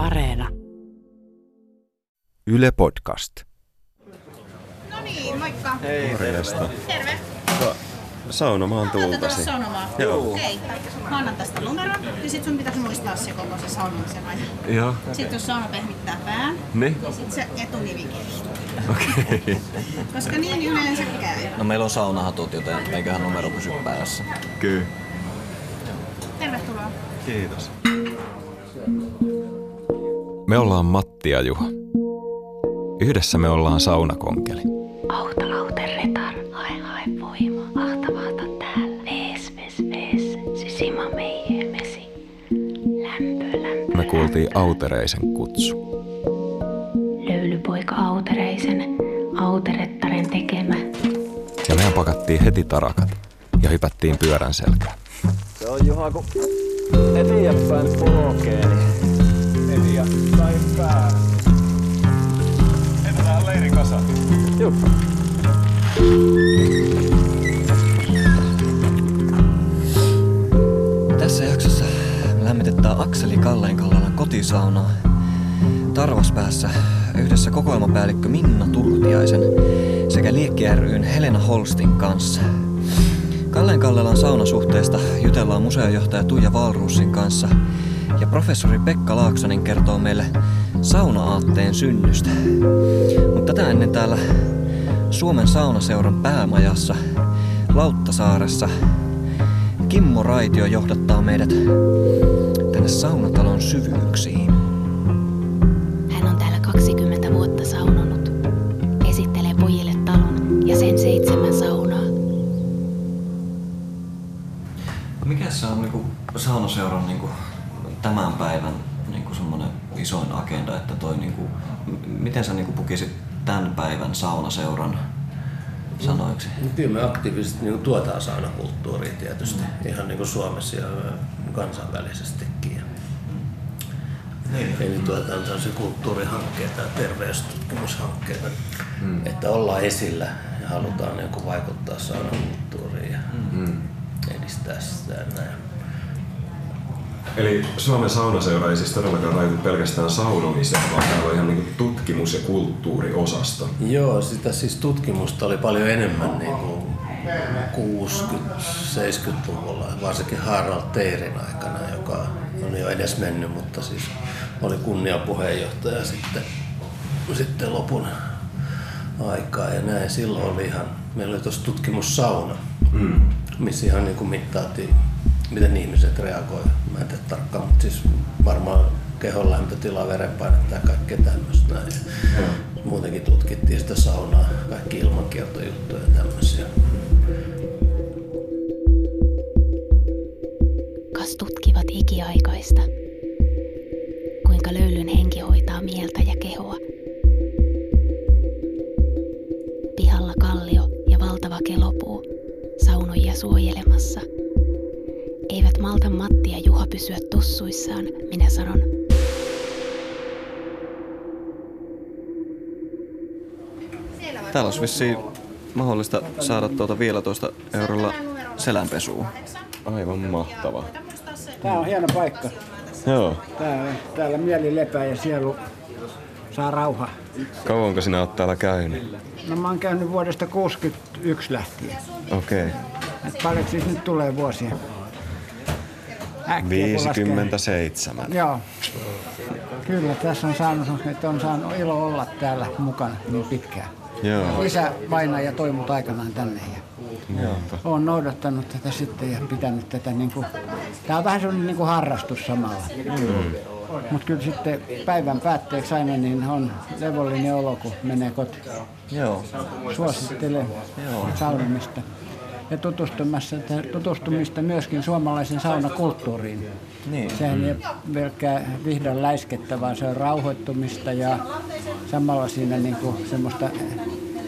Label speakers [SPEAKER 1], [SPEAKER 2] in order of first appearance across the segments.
[SPEAKER 1] Areena.
[SPEAKER 2] Yle Podcast.
[SPEAKER 3] No niin, moikka.
[SPEAKER 4] Morjesta.
[SPEAKER 3] Terve.
[SPEAKER 4] Saunomaan
[SPEAKER 3] Tuolta
[SPEAKER 4] tultasi.
[SPEAKER 3] saunomaan.
[SPEAKER 4] Joo.
[SPEAKER 3] Hei, mä annan tästä numeron ja sit sun pitäisi muistaa se koko se saunomisen ajan.
[SPEAKER 4] Joo.
[SPEAKER 3] Sitten jos sauna pehmittää pään,
[SPEAKER 4] Niin?
[SPEAKER 3] niin sit se etunimike.
[SPEAKER 4] Okei.
[SPEAKER 3] Koska niin yleensä käy.
[SPEAKER 5] No meillä on saunahatut, joten eiköhän numero pysy päässä.
[SPEAKER 4] Kyllä.
[SPEAKER 3] Tervetuloa.
[SPEAKER 4] Kiitos.
[SPEAKER 2] Me ollaan Matti ja Juha. Yhdessä me ollaan saunakonkeli.
[SPEAKER 6] Auta auterretar, hae hae voima, ahtavaata täällä. Vees, vees, vees, sysima meijee mesi. Lämpö, lämpö,
[SPEAKER 2] Me kuultiin Autereisen kutsu.
[SPEAKER 6] Löylypoika autereisen, auterettaren tekemä.
[SPEAKER 2] Ja meidän pakattiin heti tarakat ja hypättiin pyörän selkään.
[SPEAKER 5] Se on Juha, kun eteenpäin polkee, yhdessä kokoelmapäällikkö Minna Turtiaisen sekä Liekki ryn Helena Holstin kanssa. Kalleen Kallelan saunasuhteesta jutellaan museojohtaja Tuija Valruusin kanssa ja professori Pekka Laaksonen kertoo meille sauna-aatteen synnystä. Mutta tätä ennen täällä Suomen saunaseuran päämajassa Lauttasaaressa Kimmo Raitio johdattaa meidät tänne saunatalon syvyyksiin. Tämän päivän niinku semmoinen isoin agenda, että toi niinku, m- miten sä niinku pukisit tämän päivän saunaseuran sanoiksi?
[SPEAKER 7] No Kyllä me aktiivisesti niin tuetaan saunakulttuuria tietysti, mm. ihan niin kuin Suomessa ja kansainvälisestikin. Ja
[SPEAKER 5] Niin.
[SPEAKER 7] Eli tuetaan sellaisia kulttuurihankkeita ja terveystutkimushankkeita, mm. että ollaan esillä ja halutaan niin kuin vaikuttaa saunakulttuuriin ja mm. edistää sitä näin.
[SPEAKER 4] Eli Suomen saunaseura ei siis todellakaan rajoitu pelkästään saunomiseen, vaan täällä on ihan niin tutkimus- ja kulttuuriosasto.
[SPEAKER 7] Joo, sitä siis tutkimusta oli paljon enemmän niin kuin 60-70-luvulla, varsinkin Harald Teirin aikana, joka on jo edes mennyt, mutta siis oli kunniapuheenjohtaja sitten, sitten lopun aikaa ja näin. Silloin oli ihan, meillä oli tuossa tutkimussauna, mm. missä ihan niin kuin miten ihmiset reagoi. Mä en tiedä tarkkaan, mutta siis varmaan kehon lämpötila, verenpainetta ja kaikkea tämmöistä näin. Ja Muutenkin tutkittiin sitä saunaa, kaikki ilmankiertojuttuja ja tämmöisiä.
[SPEAKER 6] Pysyä tossuissaan, minä sanon.
[SPEAKER 5] Täällä olisi vissiin mahdollista saada tuota vielä tuosta eurolla selänpesua.
[SPEAKER 4] Aivan mahtavaa.
[SPEAKER 8] Tämä on hieno paikka.
[SPEAKER 4] Joo.
[SPEAKER 8] Täällä, täällä mieli lepää ja sielu saa rauha.
[SPEAKER 4] Kauanko sinä oot täällä käynyt?
[SPEAKER 8] No mä oon käynyt vuodesta 61 lähtien.
[SPEAKER 4] Okei. Okay.
[SPEAKER 8] Et paljon siis nyt tulee vuosia? Äkkiä, kun laskee.
[SPEAKER 4] 57.
[SPEAKER 8] Joo. Kyllä, tässä on saanut, että on saanut ilo olla täällä mukana niin pitkään.
[SPEAKER 4] Joo.
[SPEAKER 8] Isä vainaja toi mut aikanaan tänne ja
[SPEAKER 4] Joo.
[SPEAKER 8] olen noudattanut tätä sitten ja pitänyt tätä niin kuin, tää on vähän sellainen niin kuin harrastus samalla. Mm. Mutta kyllä sitten päivän päätteeksi aina niin on levollinen olo, kun menee kotiin.
[SPEAKER 5] Joo.
[SPEAKER 8] Suosittelen saunomista ja tutustumassa, tutustumista myöskin suomalaisen saunakulttuuriin.
[SPEAKER 5] Niin.
[SPEAKER 8] Sehän ei ole pelkkää vihdan läiskettä, vaan se on rauhoittumista ja samalla siinä niin kuin semmoista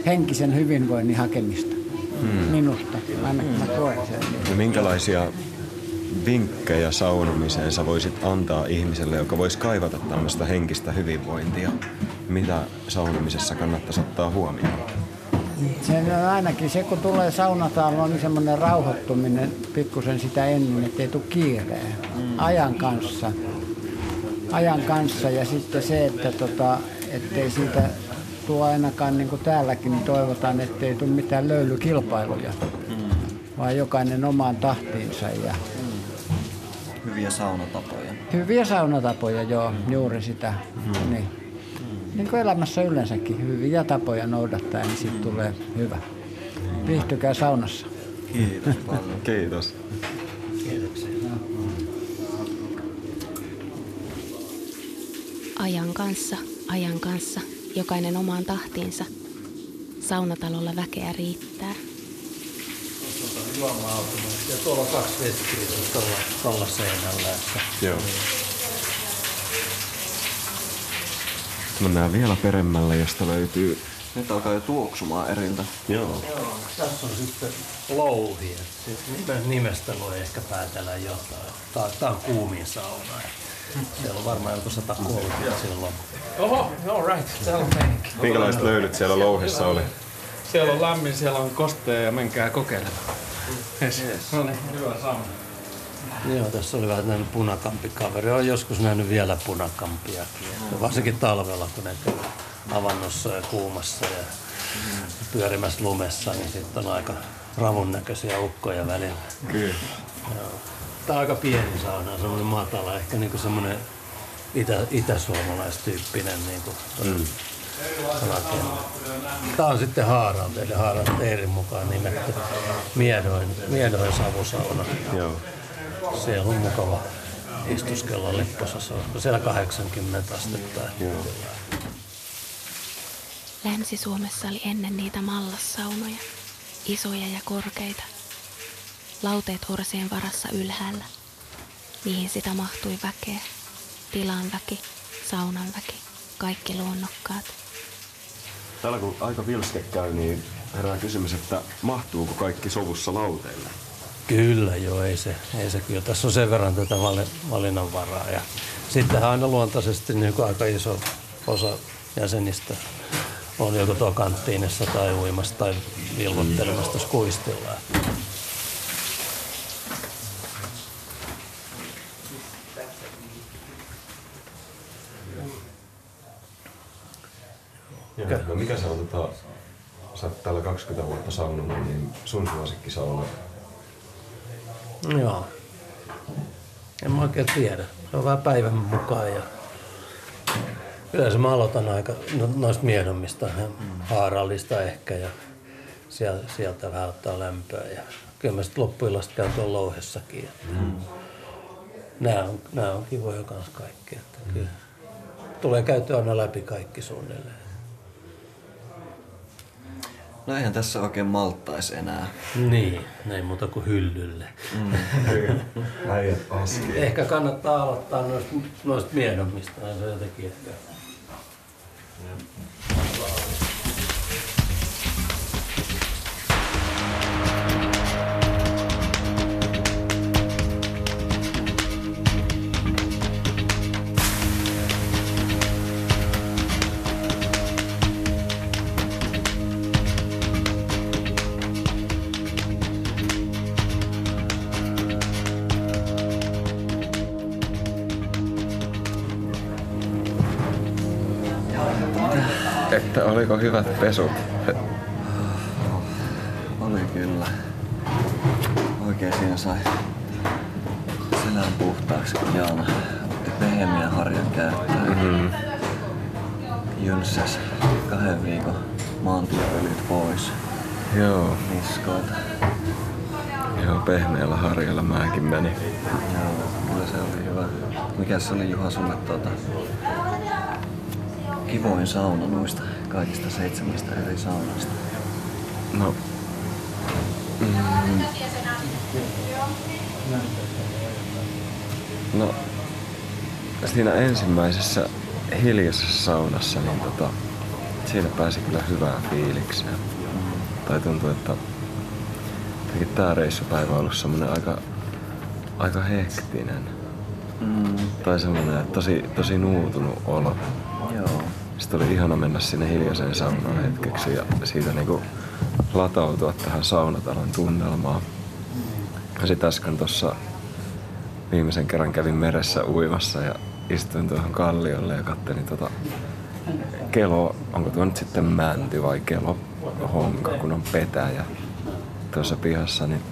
[SPEAKER 8] henkisen hyvinvoinnin hakemista. Hmm. Minusta, ainakin mä koen sen.
[SPEAKER 4] Ja minkälaisia vinkkejä saunomiseen sä voisit antaa ihmiselle, joka voisi kaivata tämmöistä henkistä hyvinvointia? Mitä saunomisessa kannattaisi ottaa huomioon?
[SPEAKER 8] Se on ainakin se, kun tulee saunataloon, niin semmoinen rauhoittuminen pikkusen sitä ennen, ettei tule kiireen. Ajan kanssa. ajan kanssa ja sitten se, että tota, ettei siitä tuo ainakaan niin kuin täälläkin, niin toivotaan, ettei tule mitään löylykilpailuja, vaan jokainen omaan tahtiinsa ja
[SPEAKER 5] Hyviä saunatapoja.
[SPEAKER 8] hyviä saunatapoja, joo, juuri sitä. Niin. Niin kuin elämässä yleensäkin, hyviä tapoja noudattaa, niin siitä tulee hyvä. Viihtykää saunassa.
[SPEAKER 5] Kiitos paljon.
[SPEAKER 4] Kiitos.
[SPEAKER 6] Ajan kanssa, ajan kanssa, jokainen omaan tahtiinsa. Saunatalolla väkeä riittää.
[SPEAKER 9] juoma-automaatti. Ja tuolla on kaksi vesikiitoa tuolla, tuolla seinällä. Että
[SPEAKER 4] Joo. Mennään vielä peremmälle, josta löytyy...
[SPEAKER 5] Nyt alkaa jo tuoksumaan eriltä.
[SPEAKER 4] Joo.
[SPEAKER 9] Joo, tässä on sitten louhi. että Siis nimestä voi ehkä päätellä jotain. Tää, tää on kuumin sauna. Siellä on varmaan joku 130 silloin.
[SPEAKER 1] Oho, all right. Täällä on meininki.
[SPEAKER 4] Minkälaiset löylyt siellä louhissa oli?
[SPEAKER 1] Siellä on lämmin, siellä on kostea ja menkää kokeilemaan. Yes. No niin, hyvä sauna.
[SPEAKER 9] Joo, tässä oli vähän tämmöinen punakampikaveri. Olen joskus nähnyt vielä punakampiakin. Että Varsinkin talvella, kun ne käy avannossa ja kuumassa ja pyörimässä lumessa, niin sitten on aika ravun näköisiä ukkoja välillä.
[SPEAKER 4] Kyllä.
[SPEAKER 9] Joo. Tämä on aika pieni sauna, semmoinen matala, ehkä niinku semmoinen itä, itäsuomalaistyyppinen niinku mm. rakenne. Tämä on sitten Haaralta, eli Haaran Teirin mukaan nimetty Miedoin, Miedoin savusauna.
[SPEAKER 4] Joo.
[SPEAKER 9] Siellä on mukava istuskella lepposassa, olisiko siellä 80 astetta.
[SPEAKER 4] Joo.
[SPEAKER 6] Länsi-Suomessa oli ennen niitä mallassaunoja, isoja ja korkeita. Lauteet horseen varassa ylhäällä. Niihin sitä mahtui väkeä. Tilan väki, saunan väki, kaikki luonnokkaat.
[SPEAKER 4] Täällä kun aika vilske käy, niin herää kysymys, että mahtuuko kaikki sovussa lauteille?
[SPEAKER 9] Kyllä joo, ei se, ei se kyllä. Tässä on sen verran tätä vali- valinnanvaraa. Ja sittenhän aina luontaisesti niin kuin aika iso osa jäsenistä on joko tuo kanttiinissa tai uimassa tai vilvottelemassa tuossa kuistilla.
[SPEAKER 4] Joo. No mikä se on, tota, sä oot täällä 20 vuotta saunonut, niin sun suosikkisauna?
[SPEAKER 9] Joo. En mä oikein tiedä. Se on vähän päivän mukaan ja yleensä mä aloitan aika no, noista miedommista, haarallista ehkä ja sieltä, sieltä vähän ottaa lämpöä ja kyllä mä sitten loppuillasta käyn tuolla louhessakin. Mm. Nämä, on, nämä on kivoja kans kaikki. Että mm. kyllä. Tulee käytyä aina läpi kaikki suunnilleen.
[SPEAKER 5] No eihän tässä oikein malttaisi enää.
[SPEAKER 9] Niin, ei muuta kuin hyllylle.
[SPEAKER 4] Äijät aski.
[SPEAKER 9] Ehkä kannattaa aloittaa noista, noista miedommista, se on jotenkin ehkä
[SPEAKER 4] oliko hyvät pesut?
[SPEAKER 5] Oli kyllä. Oikein siinä sai selän puhtaaksi, kun Jaana otti pehmeän harjan käyttöön. Mm-hmm. Jylssäs kahden viikon maantieöljyt pois
[SPEAKER 4] Joo.
[SPEAKER 5] niskoilta.
[SPEAKER 4] Joo, pehmeällä harjalla mäkin menin.
[SPEAKER 5] Joo, kyllä se oli hyvä. Mikä se oli Juha sulle tuota, kivoin sauna noista kaikista seitsemästä eri saunasta?
[SPEAKER 4] No, mm, no, siinä ensimmäisessä hiljaisessa saunassa, niin tota, siinä pääsi kyllä hyvään fiilikseen. Tai tuntuu, että tää reissupäivä on ollut semmonen aika, aika hektinen.
[SPEAKER 5] Mm,
[SPEAKER 4] Tai semmonen, että tosi, tosi nuutunut olo. Sitten oli ihana mennä sinne hiljaiseen saunaan hetkeksi ja siitä niinku latautua tähän saunatalon tunnelmaan. Ja sit äsken tossa viimeisen kerran kävin meressä uimassa ja istuin tuohon kalliolle ja kattelin tota kelo, onko tuo nyt sitten mänty vai kelo honka, kun on petäjä tuossa pihassa, niin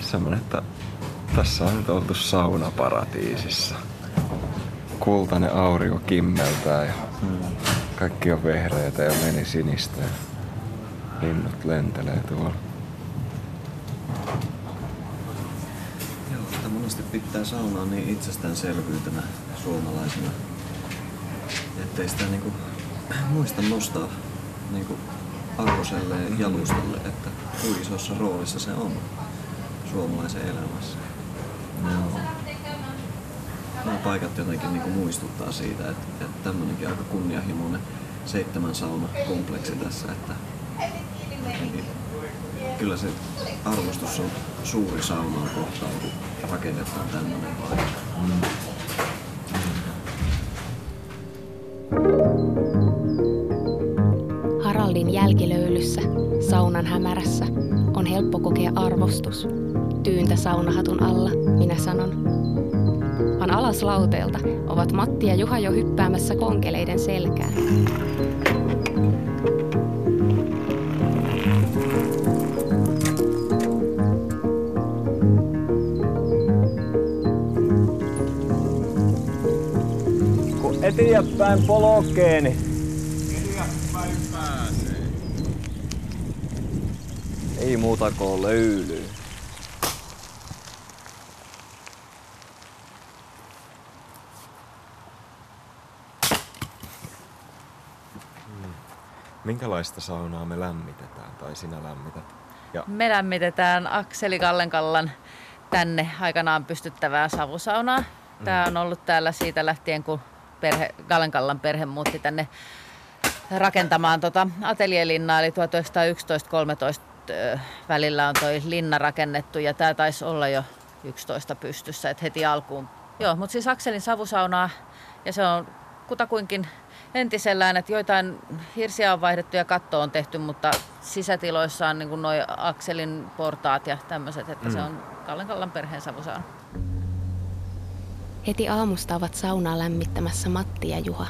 [SPEAKER 4] semmonen, että tässä on nyt oltu saunaparatiisissa. Kultainen aurinko kimmeltää ja kaikki on vehreitä ja meni sinistä linnut lentelee tuolla.
[SPEAKER 5] Joo, sitä monesti pitää saunaa niin itsestäänselvyytenä suomalaisena, ettei sitä niinku muista nostaa niinku arvoselle ja jalustalle, että kuinka isossa roolissa se on suomalaisen elämässä. Joo. Nämä paikat jotenkin niinku muistuttaa siitä, että, että tämmöinenkin aika kunnianhimoinen seitsemän sauna kompleksi tässä, että jotenkin kyllä se arvostus on suuri saunaa kohtaan, kun rakennetaan tämmöinen paikka.
[SPEAKER 6] Haraldin jälkilöylyssä, saunan hämärässä, on helppo kokea arvostus. Tyyntä saunahatun alla, minä sanon. Vaan alas lauteelta ovat Matti ja Juha jo hyppäämässä konkeleiden selkään.
[SPEAKER 2] Kun eteenpäin polkee, niin ei muuta kuin löylyy.
[SPEAKER 4] Minkälaista saunaa me lämmitetään tai sinä lämmität? Ja
[SPEAKER 10] Me lämmitetään Akseli Kallenkallan tänne aikanaan pystyttävää savusaunaa. Tämä on ollut täällä siitä lähtien, kun perhe, Kallenkallan perhe muutti tänne rakentamaan tota ateljelinnaa, eli 1911-13 ö, välillä on toi linna rakennettu ja tämä taisi olla jo 11 pystyssä, että heti alkuun. Joo, mutta siis Akselin savusaunaa ja se on kutakuinkin entisellään, että joitain hirsiä on vaihdettu ja katto on tehty, mutta sisätiloissa on niin noin Akselin portaat ja tämmöiset, että mm. se on Kallenkallan perheen savusauna.
[SPEAKER 6] Heti aamusta ovat saunaa lämmittämässä Matti ja Juha.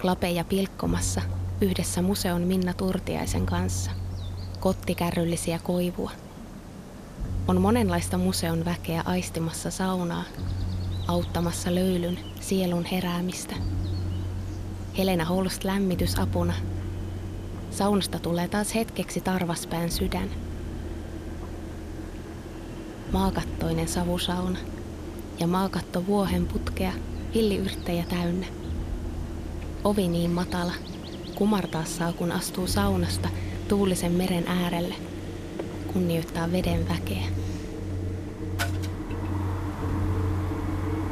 [SPEAKER 6] Klapeja pilkkomassa yhdessä museon Minna Turtiaisen kanssa. Kottikärryllisiä koivua. On monenlaista museon väkeä aistimassa saunaa, auttamassa löylyn sielun heräämistä. Helena Holst lämmitysapuna. Saunasta tulee taas hetkeksi tarvaspään sydän. Maakattoinen savusauna ja maakatto vuohen putkea villiyrttejä täynnä. Ovi niin matala, kumartaa saa kun astuu saunasta tuulisen meren äärelle, kunnioittaa veden väkeä.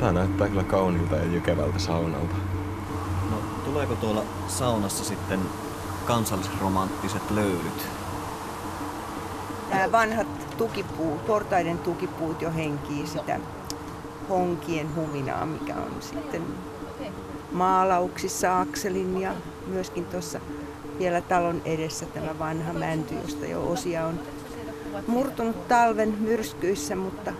[SPEAKER 4] tää näyttää kyllä kauniilta ja jykevältä saunalta.
[SPEAKER 5] Tuleeko tuolla saunassa sitten kansallisromanttiset löylyt?
[SPEAKER 11] Nämä vanhat tukipuut, portaiden tukipuut jo henkii sitä honkien huminaa, mikä on sitten maalauksissa Akselin ja myöskin tuossa vielä talon edessä tämä vanha mänty, josta jo osia on murtunut talven myrskyissä, mutta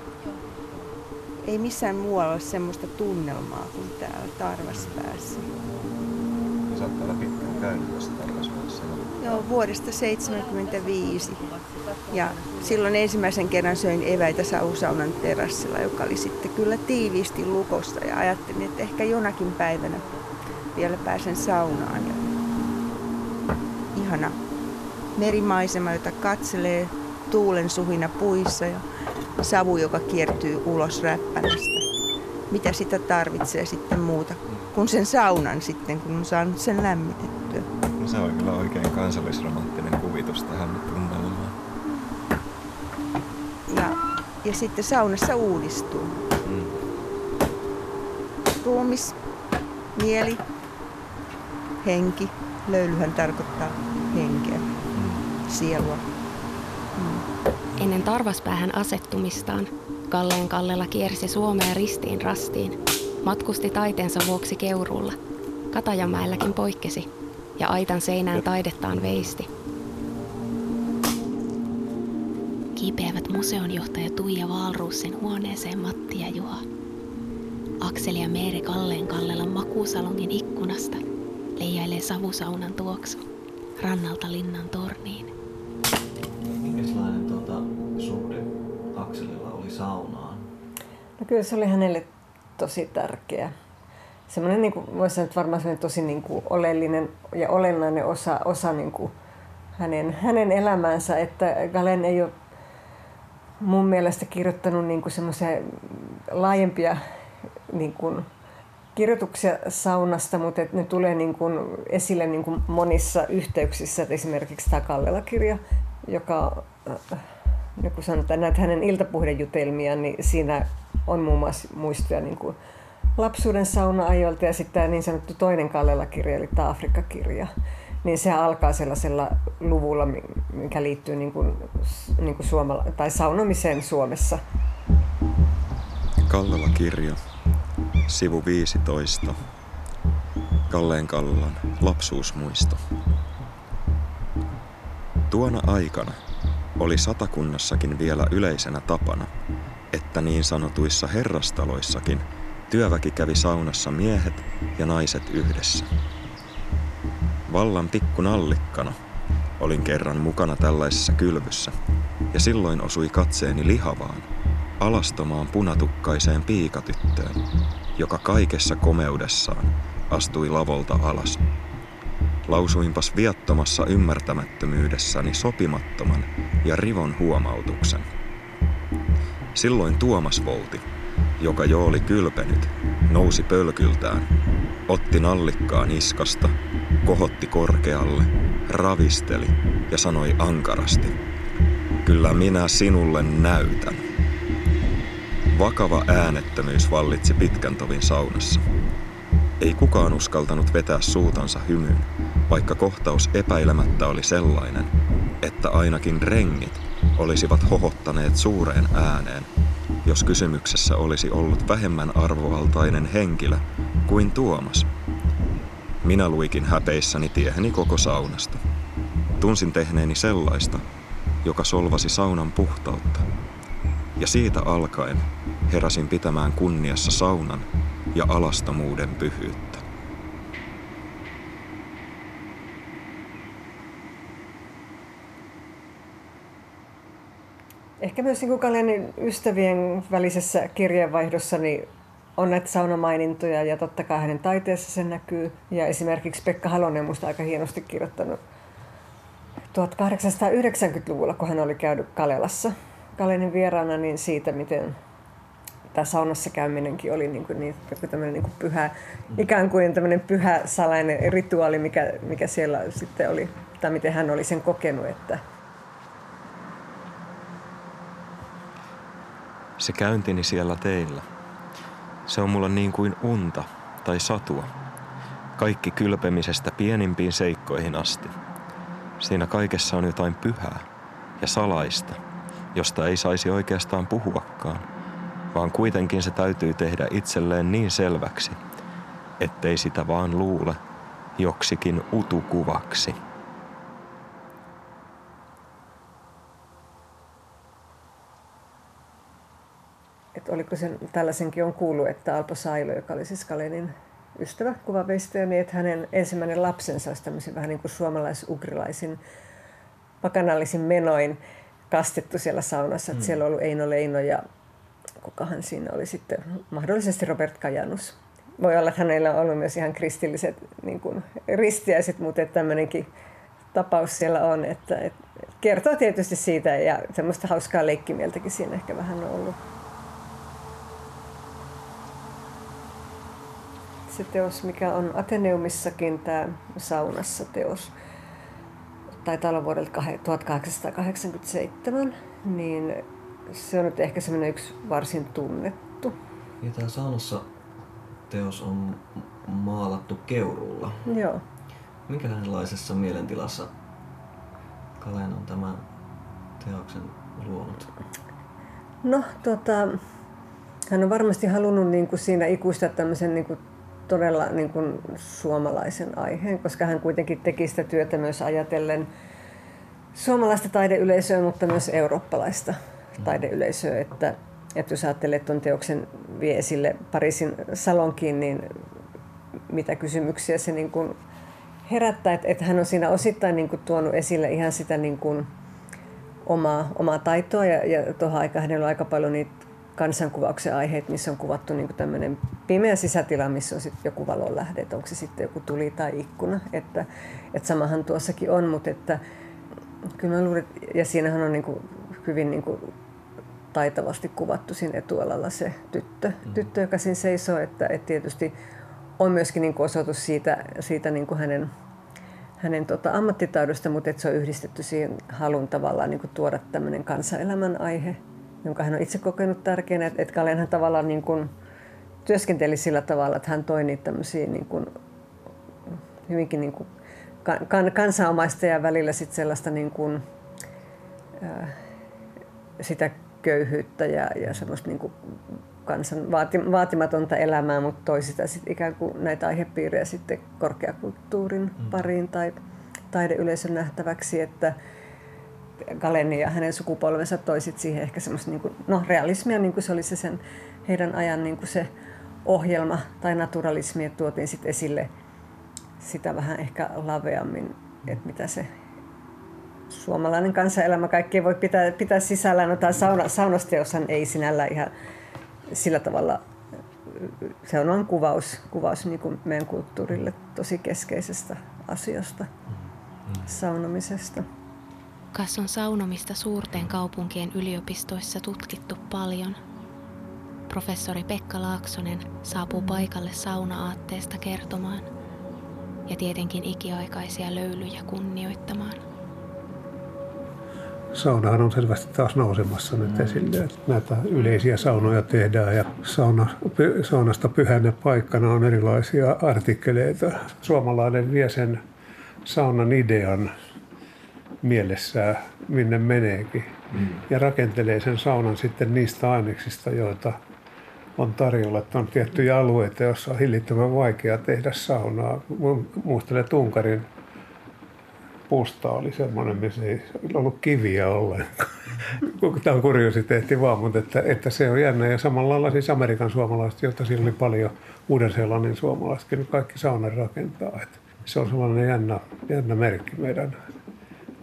[SPEAKER 11] ei missään muualla ole semmoista tunnelmaa kuin täällä Tarvaspäässä.
[SPEAKER 4] Sä oot täällä pitkään käynyt tässä Tarvasmaassa.
[SPEAKER 11] Joo, vuodesta 1975. Ja silloin ensimmäisen kerran söin eväitä sausaunan terassilla, joka oli sitten kyllä tiiviisti lukossa. Ja ajattelin, että ehkä jonakin päivänä vielä pääsen saunaan. Ja ihana merimaisema, jota katselee tuulen suhina puissa ja savu, joka kiertyy ulos räppänästä. Mitä sitä tarvitsee sitten muuta kuin sen saunan sitten, kun on saanut sen lämmitettyä.
[SPEAKER 4] No se on kyllä oikein kansallisromanttinen kuvitus tähän tunnelmaan.
[SPEAKER 11] Ja, ja sitten saunassa uudistuu.
[SPEAKER 4] Mm.
[SPEAKER 11] Ruumis, mieli, henki. Löylyhän tarkoittaa henkeä, sielua.
[SPEAKER 6] Ennen tarvaspäähän asettumistaan Kalleen Kallela kiersi Suomea ristiin rastiin. Matkusti taiteensa vuoksi Keuruulla. Katajamäelläkin poikkesi ja aitan seinään taidettaan veisti. Kiipeävät museonjohtaja Tuija Valruusin huoneeseen Matti ja Juha. Akseli ja Meeri Kalleen Kallelan makuusalongin ikkunasta leijailee savusaunan tuoksu rannalta linnan torniin.
[SPEAKER 5] Minkälainen tuota, suhde Akselilla oli saunaan?
[SPEAKER 12] No kyllä se oli hänelle tosi tärkeä. Semmoinen, niin kuin, voisi sanoa, että varmaan semmoinen tosi niin kuin, oleellinen ja olennainen osa, osa niin kuin, hänen, hänen elämäänsä, että Galen ei ole mun mielestä kirjoittanut niin kuin semmoisia laajempia niin kuin, kirjoituksia saunasta, mutta ne tulee niin kuin esille niin kuin monissa yhteyksissä. Et esimerkiksi tämä Kallela-kirja, joka, äh, niin kuin sanotaan, näitä hänen iltapuhdejutelmia, niin siinä on muun muassa muistoja niin kuin lapsuuden sauna-ajoilta ja sitten tämä niin sanottu toinen Kallela-kirja, eli tämä Afrikka-kirja niin se alkaa sellaisella luvulla, mikä liittyy niin kuin, niin kuin suomala- tai saunomiseen Suomessa.
[SPEAKER 4] Kallela kirja, sivu 15. Kalleen Kallan lapsuusmuisto. Tuona aikana oli satakunnassakin vielä yleisenä tapana, että niin sanotuissa herrastaloissakin työväki kävi saunassa miehet ja naiset yhdessä. Vallan pikku nallikkana olin kerran mukana tällaisessa kylvyssä, ja silloin osui katseeni lihavaan, alastomaan punatukkaiseen piikatyttöön, joka kaikessa komeudessaan astui lavolta alas. Lausuinpas viattomassa ymmärtämättömyydessäni sopimattoman ja rivon huomautuksen. Silloin Tuomas Volti, joka jo oli kylpenyt, nousi pölkyltään, otti nallikkaan iskasta, kohotti korkealle, ravisteli ja sanoi ankarasti, kyllä minä sinulle näytän. Vakava äänettömyys vallitsi pitkän tovin saunassa. Ei kukaan uskaltanut vetää suutansa hymyyn, vaikka kohtaus epäilemättä oli sellainen, että ainakin rengit olisivat hohottaneet suureen ääneen, jos kysymyksessä olisi ollut vähemmän arvovaltainen henkilö kuin Tuomas. Minä luikin häpeissäni tieheni koko saunasta. Tunsin tehneeni sellaista, joka solvasi saunan puhtautta. Ja siitä alkaen heräsin pitämään kunniassa saunan ja alastomuuden pyhyyttä.
[SPEAKER 12] Ehkä myös niin Kalenin ystävien välisessä kirjeenvaihdossa niin on näitä saunamainintoja ja totta kai hänen taiteessa se näkyy. Ja esimerkiksi Pekka Halonen musta aika hienosti kirjoittanut 1890-luvulla, kun hän oli käynyt Kalelassa Kalenin vieraana, niin siitä, miten tämä saunassa käyminenkin oli niin kuin, niin, niin kuin pyhä, ikään kuin tämmöinen pyhä salainen rituaali, mikä, mikä siellä sitten oli, tai miten hän oli sen kokenut, että,
[SPEAKER 4] Se käyntini siellä teillä. Se on mulla niin kuin unta tai satua. Kaikki kylpemisestä pienimpiin seikkoihin asti. Siinä kaikessa on jotain pyhää ja salaista, josta ei saisi oikeastaan puhuakaan, vaan kuitenkin se täytyy tehdä itselleen niin selväksi, ettei sitä vaan luule joksikin utukuvaksi.
[SPEAKER 12] Että oliko sen, tällaisenkin on kuullut, että Alpo Sailo, joka oli siis Kalenin ystävä, kuvaveistäjä, niin että hänen ensimmäinen lapsensa olisi tämmöisen vähän niin kuin suomalais-ugrilaisin pakanallisin menoin kastettu siellä saunassa. Mm. Että siellä on ollut Eino Leino ja kukahan siinä oli sitten, mahdollisesti Robert Kajanus. Voi olla, että hänellä on ollut myös ihan kristilliset niin kuin ristiäiset, mutta että tämmöinenkin tapaus siellä on. Että, että kertoo tietysti siitä ja semmoista hauskaa leikkimieltäkin siinä ehkä vähän on ollut. Se teos, mikä on Ateneumissakin tämä saunassa teos, olla vuodelta 1887, niin se on nyt ehkä semmoinen yksi varsin tunnettu.
[SPEAKER 5] Ja tämä saunassa teos on maalattu keurulla.
[SPEAKER 12] Joo.
[SPEAKER 5] Minkälaisessa mielentilassa Kalen on tämän teoksen luonut?
[SPEAKER 12] No, tota, hän on varmasti halunnut niin kuin siinä ikuistaa tämmöisen niin kuin todella niin kuin suomalaisen aiheen, koska hän kuitenkin teki sitä työtä myös ajatellen suomalaista taideyleisöä, mutta myös eurooppalaista taideyleisöä. Että että jos ajattelee, että tuon teoksen vie esille Pariisin salonkiin, niin mitä kysymyksiä se niin kuin herättää, että, että hän on siinä osittain niin kuin tuonut esille ihan sitä niin kuin omaa, omaa taitoa ja, ja tuohon aikaan hänellä on aika paljon niitä kansankuvauksen aiheet, missä on kuvattu niin tämmöinen pimeä sisätila, missä on sitten joku valonlähde, että onko se sitten joku tuli tai ikkuna. Että, että samahan tuossakin on, mutta että kyllä mä luulen, ja siinähän on niin kuin hyvin niin kuin taitavasti kuvattu siinä etualalla se tyttö, mm. tyttö joka siinä seisoo, että, että tietysti on myöskin niin kuin osoitus siitä, siitä niin kuin hänen, hänen tota ammattitaidosta, mutta että se on yhdistetty siihen halun tavallaan niin kuin tuoda tämmöinen kansanelämän aihe jonka hän on itse kokenut tärkeänä. Että et Kalen hän tavallaan niin kuin työskenteli sillä tavalla, että hän toi niitä tämmöisiä niin kuin, hyvinkin niin kuin kan, kansanomaista ja välillä sit sellaista niin kuin, ää, sitä köyhyyttä ja, ja semmoista niin kuin kansan vaati, vaatimatonta elämää, mutta toi sitä sit ikään kuin näitä aihepiirejä sitten korkeakulttuurin mm. pariin tai taideyleisön nähtäväksi, että, Galeni ja hänen sukupolvensa toisit siihen ehkä semmoista niin kuin, no, realismia, niin kuin se oli se sen heidän ajan niin kuin se ohjelma tai naturalismi, että tuotiin sitten esille sitä vähän ehkä laveammin, että mitä se suomalainen kansanelämä kaikki voi pitää, pitää sisällään. No tämä sauna, saunasteoshan ei sinällä ihan sillä tavalla, se on vain kuvaus, kuvaus niin kuin meidän kulttuurille tosi keskeisestä asiasta, mm. saunomisesta.
[SPEAKER 6] Kas on saunomista suurten kaupunkien yliopistoissa tutkittu paljon. Professori Pekka Laaksonen saapuu paikalle sauna-aatteesta kertomaan ja tietenkin ikiaikaisia löylyjä kunnioittamaan.
[SPEAKER 13] Saunahan on selvästi taas nousemassa nyt esille. Näitä yleisiä saunoja tehdään ja sauna, py, saunasta pyhänne paikkana on erilaisia artikkeleita. Suomalainen vie sen saunan idean mielessään, minne meneekin. Mm. Ja rakentelee sen saunan sitten niistä aineksista, joita on tarjolla. Että on tiettyjä alueita, joissa on hillittömän vaikea tehdä saunaa. Muistelen, että Unkarin pusta oli semmoinen, missä ei ollut kiviä ollenkaan. Tämä on kuriositeetti vaan, mutta että, että, se on jännä. Ja samalla lailla siis Amerikan suomalaiset, joita siinä oli paljon, Uuden-Seelannin suomalaisetkin, kaikki saunan rakentaa. Että se on sellainen jännä, jännä merkki meidän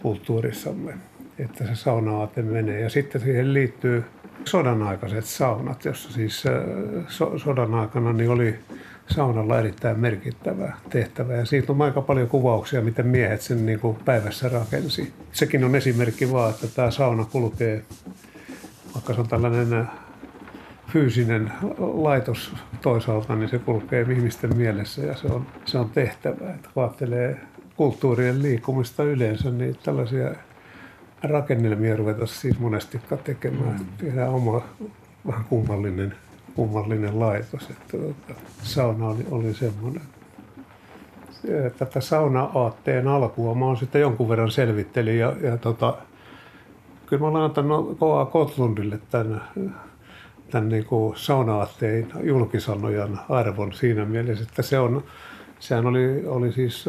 [SPEAKER 13] kulttuurissamme, että se sauna-aate menee. Ja sitten siihen liittyy sodan aikaiset saunat, jossa siis so, sodan aikana niin oli saunalla erittäin merkittävä tehtävä. Ja siitä on aika paljon kuvauksia, miten miehet sen niin kuin päivässä rakensi. Sekin on esimerkki vaan, että tämä sauna kulkee, vaikka se on tällainen fyysinen laitos toisaalta, niin se kulkee ihmisten mielessä ja se on, se on tehtävä. Että ajattelee kulttuurien liikkumista yleensä, niin tällaisia rakennelmia ruveta siis monestikaan tekemään. Mm. Tehdään oma vähän kummallinen, kummallinen laitos. Että, tuota, sauna oli, oli semmoinen. Tätä sauna-aatteen alkua mä oon sitten jonkun verran selvittelin ja, ja tota, kyllä mä olen antanut K.A. Kotlundille tämän, tämän niin kuin sauna-aatteen julkisanojan arvon siinä mielessä, että se on Sehän oli, oli siis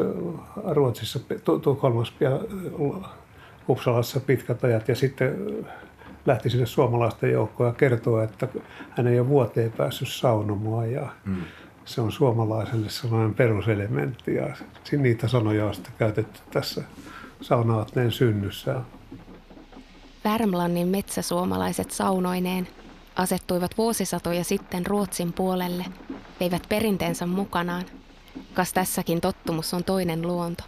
[SPEAKER 13] Ruotsissa, Tukholmassa ja Uppsalassa pitkät ajat ja sitten äh, lähti sinne suomalaisten joukkoon ja kertoi, että hän ei ole vuoteen päässyt saunomaan ja mm. se on suomalaiselle sellainen peruselementti ja niitä sanoja on sitten käytetty tässä saunaatneen synnyssä.
[SPEAKER 6] Värmlannin metsäsuomalaiset saunoineen asettuivat vuosisatoja sitten Ruotsin puolelle, veivät perinteensä mukanaan – Kas tässäkin tottumus on toinen luonto.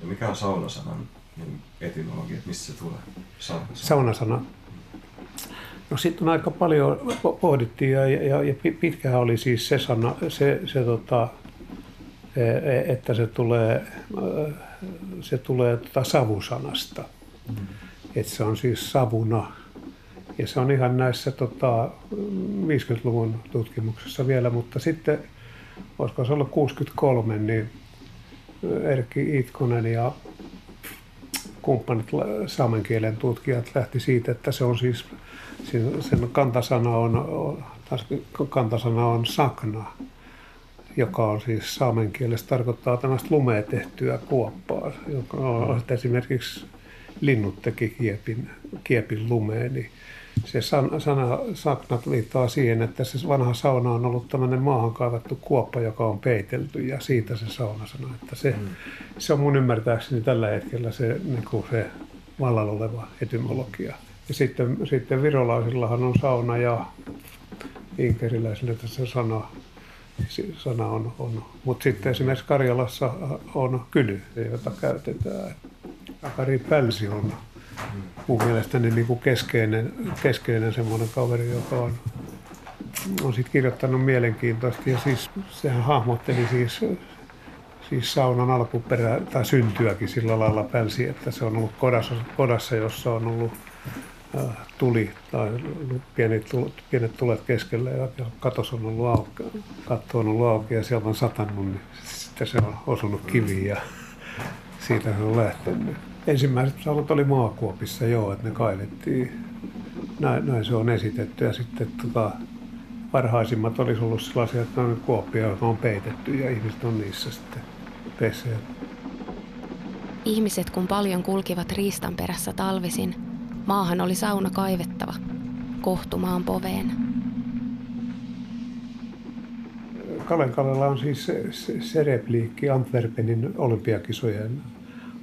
[SPEAKER 4] Ja mikä on saunasanan niin etymologia, missä se tulee?
[SPEAKER 13] Saunasana. Saunasana. No sitten aika paljon pohdittiin ja, ja, ja pitkään oli siis se sana, se, se tota, e, e, että se tulee, se tulee tota savusanasta. Mm. Että se on siis savuna. Ja se on ihan näissä tota, 50-luvun tutkimuksessa vielä, mutta sitten olisiko se ollut 63, niin Erkki Itkonen ja kumppanit saamen kielen tutkijat lähti siitä, että se on siis, sen kantasana on, kantasana on sakna, joka on siis saamen kielessä tarkoittaa tämmöistä lumea tehtyä kuoppaa, joka on esimerkiksi linnut teki kiepin, kiepin lumeen, niin se sana, sana, saknat viittaa siihen, että se vanha sauna on ollut tämmöinen maahan kaivattu kuoppa, joka on peitelty ja siitä se sauna sanoo, että se, mm. se on mun ymmärtääkseni tällä hetkellä se, niin kuin se vallalla oleva etymologia. Ja sitten, sitten virolaisillahan on sauna ja inkeriläisillä tässä sana, sana on, on. Mutta sitten esimerkiksi Karjalassa on kyly, jota käytetään. Akari Pälsi on mun mielestäni niin kuin keskeinen, keskeinen semmoinen kaveri, joka on, on sit kirjoittanut mielenkiintoisesti. Ja siis sehän hahmotteli siis, siis saunan alkuperä tai syntyäkin sillä lailla pälsi, että se on ollut kodassa, kodassa jossa on ollut äh, tuli tai pienet pienet tulet keskellä ja katos on ollut auki, katto on ollut auki ja sieltä on satanut, niin sitten se on osunut kiviin ja siitä se on lähtenyt. Ensimmäiset saunat oli maakuopissa joo, että ne kaivettiin. Näin, näin se on esitetty ja sitten tota, parhaisimmat olisi ollut sellaisia, että on kuoppia, jotka on peitetty ja ihmiset on niissä sitten pesseet.
[SPEAKER 6] Ihmiset kun paljon kulkivat riistan perässä talvisin, maahan oli sauna kaivettava, kohtumaan poveen.
[SPEAKER 13] Kalenkalella on siis se, se, se repliikki Antwerpenin olympiakisojen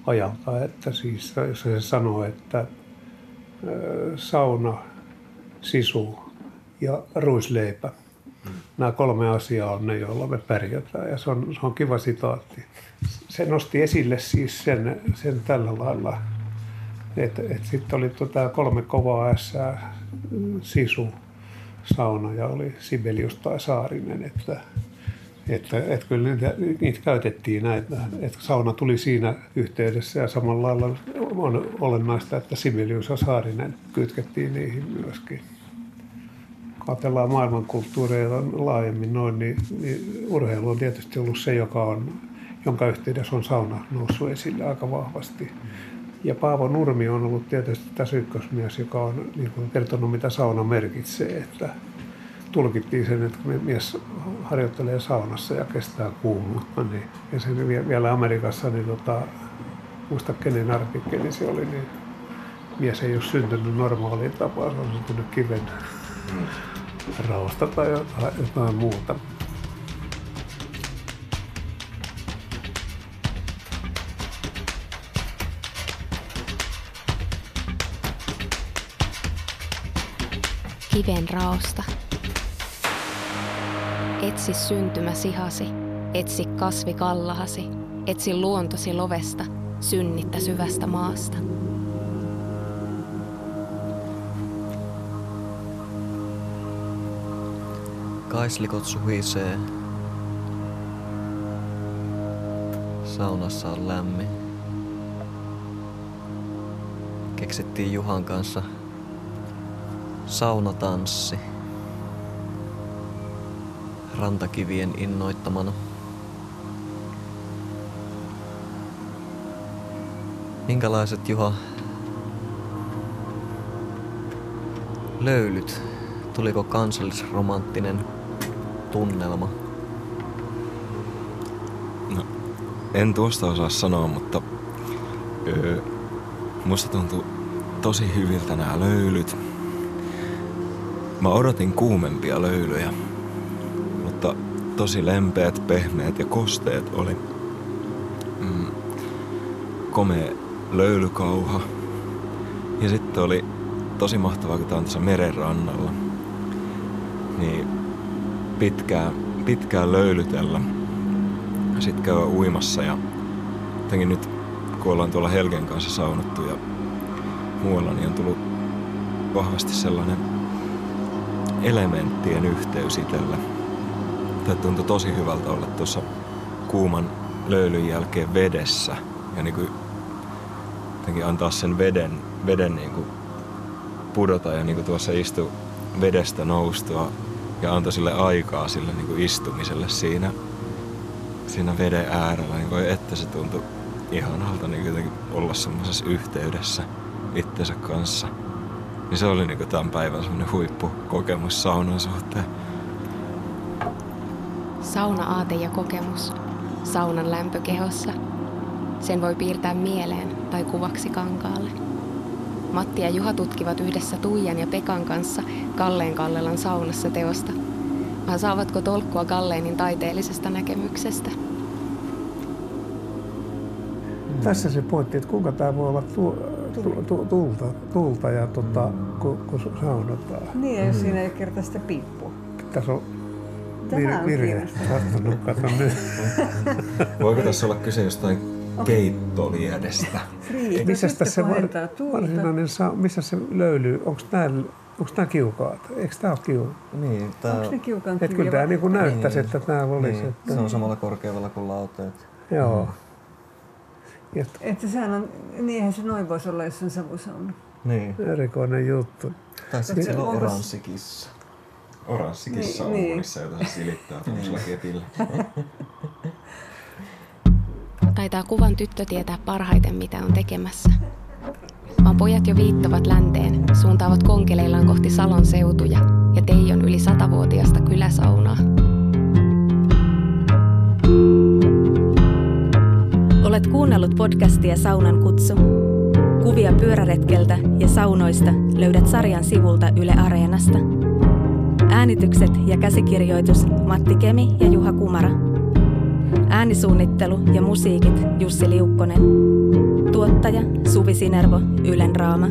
[SPEAKER 13] ajalta, että siis se sanoo, että sauna, sisu ja ruisleipä. Mm. Nämä kolme asiaa on ne, joilla me pärjätään ja se on, se on kiva sitaatti. Se nosti esille siis sen, sen tällä lailla, että et sitten oli tota kolme kovaa ässää, sisu, sauna ja oli Sibelius tai Saarinen, että että, että kyllä niitä, niitä käytettiin näitä, että sauna tuli siinä yhteydessä ja samalla lailla on olennaista, että Sibelius ja Saarinen kytkettiin niihin myöskin. Ajatellaan maailmankulttuureja laajemmin noin, niin, niin urheilu on tietysti ollut se, joka on, jonka yhteydessä on sauna noussut esille aika vahvasti. Ja Paavo Nurmi on ollut tietysti tässä ykkösmies, joka on niin kertonut, mitä sauna merkitsee. Että tulkittiin sen, että kun mies harjoittelee saunassa ja kestää kuumuutta, niin, ja sen vielä Amerikassa, niin tota, muista kenen artikkeli se oli, niin mies ei ole syntynyt normaaliin tapaan, se on syntynyt kiven raosta tai jotain, jotain muuta.
[SPEAKER 6] Kiven raosta. Etsi syntymä sihasi, etsi kasvi kallahasi, etsi luontosi lovesta, synnittä syvästä maasta.
[SPEAKER 5] Kaislikot suhisee. Saunassa on lämmin. Keksittiin Juhan kanssa saunatanssi rantakivien innoittamana. Minkälaiset Juha löylyt? Tuliko kansallisromanttinen tunnelma?
[SPEAKER 4] No, en tuosta osaa sanoa, mutta öö, musta tuntuu tosi hyviltä nämä löylyt. Mä odotin kuumempia löylyjä tosi lempeät, pehmeät ja kosteet oli. Mm, komea löylykauha. Ja sitten oli tosi mahtavaa, kun tämä on meren rannalla. Niin pitkään, pitkään löylytellä. Sitten käydä uimassa ja jotenkin nyt kun ollaan tuolla Helgen kanssa saunattu ja muualla, niin on tullut vahvasti sellainen elementtien yhteys itselle tai tuntui tosi hyvältä olla tuossa kuuman löylyn jälkeen vedessä ja niin kuin jotenkin antaa sen veden, veden niin kuin pudota ja niin kuin tuossa istu vedestä noustua ja antoi sille aikaa sille niin kuin istumiselle siinä, siinä veden äärellä. Niin voi että se tuntui ihanalta niin jotenkin olla semmoisessa yhteydessä itsensä kanssa. Niin se oli niin kuin tämän päivän semmoinen huippukokemus saunan suhteen.
[SPEAKER 6] Sauna-aate ja kokemus. Saunan lämpökehossa. Sen voi piirtää mieleen tai kuvaksi kankaalle. Matti ja Juha tutkivat yhdessä Tuijan ja Pekan kanssa Kalleen Kallelan saunassa teosta. Vai saavatko tolkkua Kalleenin taiteellisesta näkemyksestä?
[SPEAKER 13] Tässä se pointti, että kuinka tämä voi olla tu, tu, tu, tulta, tulta ja tota, kun, kun saunotaan.
[SPEAKER 12] Niin, ja jos mm. siinä ei kertaa sitä piippua.
[SPEAKER 13] Tässä on
[SPEAKER 12] Tämä on
[SPEAKER 13] virhe sattunut, kato nyt.
[SPEAKER 4] Voiko tässä olla kyse jostain keittoliedestä?
[SPEAKER 12] Niin,
[SPEAKER 13] missä tässä var, varsinainen sa, missä se löylyy? Onko tämä Onko tämä kiukaat? Eikö tämä ole kiu?
[SPEAKER 5] Niin, tää...
[SPEAKER 12] Onko ne kiukan
[SPEAKER 13] Et kyllä tämä niin näyttäisi,
[SPEAKER 5] Niin.
[SPEAKER 13] että tämä olisi.
[SPEAKER 5] Niin,
[SPEAKER 13] Että...
[SPEAKER 5] se on samalla korkeudella kuin lauteet.
[SPEAKER 13] Joo. Ja
[SPEAKER 12] Että sehän on, niin eihän se noin voisi olla, jos on savusauna.
[SPEAKER 5] Niin.
[SPEAKER 13] erikoinen juttu.
[SPEAKER 5] Tai sitten siellä on
[SPEAKER 12] Onko-
[SPEAKER 5] oranssikissa.
[SPEAKER 4] Oranssikissa on
[SPEAKER 12] Niin, niin.
[SPEAKER 4] jota se silittää tuollaisella kepillä.
[SPEAKER 6] Taitaa kuvan tyttö tietää parhaiten, mitä on tekemässä. Vaan pojat jo viittavat länteen, suuntaavat konkeleillaan kohti Salon seutuja ja Teijon yli satavuotiasta kyläsaunaa.
[SPEAKER 14] Olet kuunnellut podcastia Saunan kutsu. Kuvia pyöräretkeltä ja saunoista löydät sarjan sivulta Yle Areenasta. Äänitykset ja käsikirjoitus Matti Kemi ja Juha Kumara. Äänisuunnittelu ja musiikit Jussi Liukkonen. Tuottaja Suvi Sinervo Ylen Raama.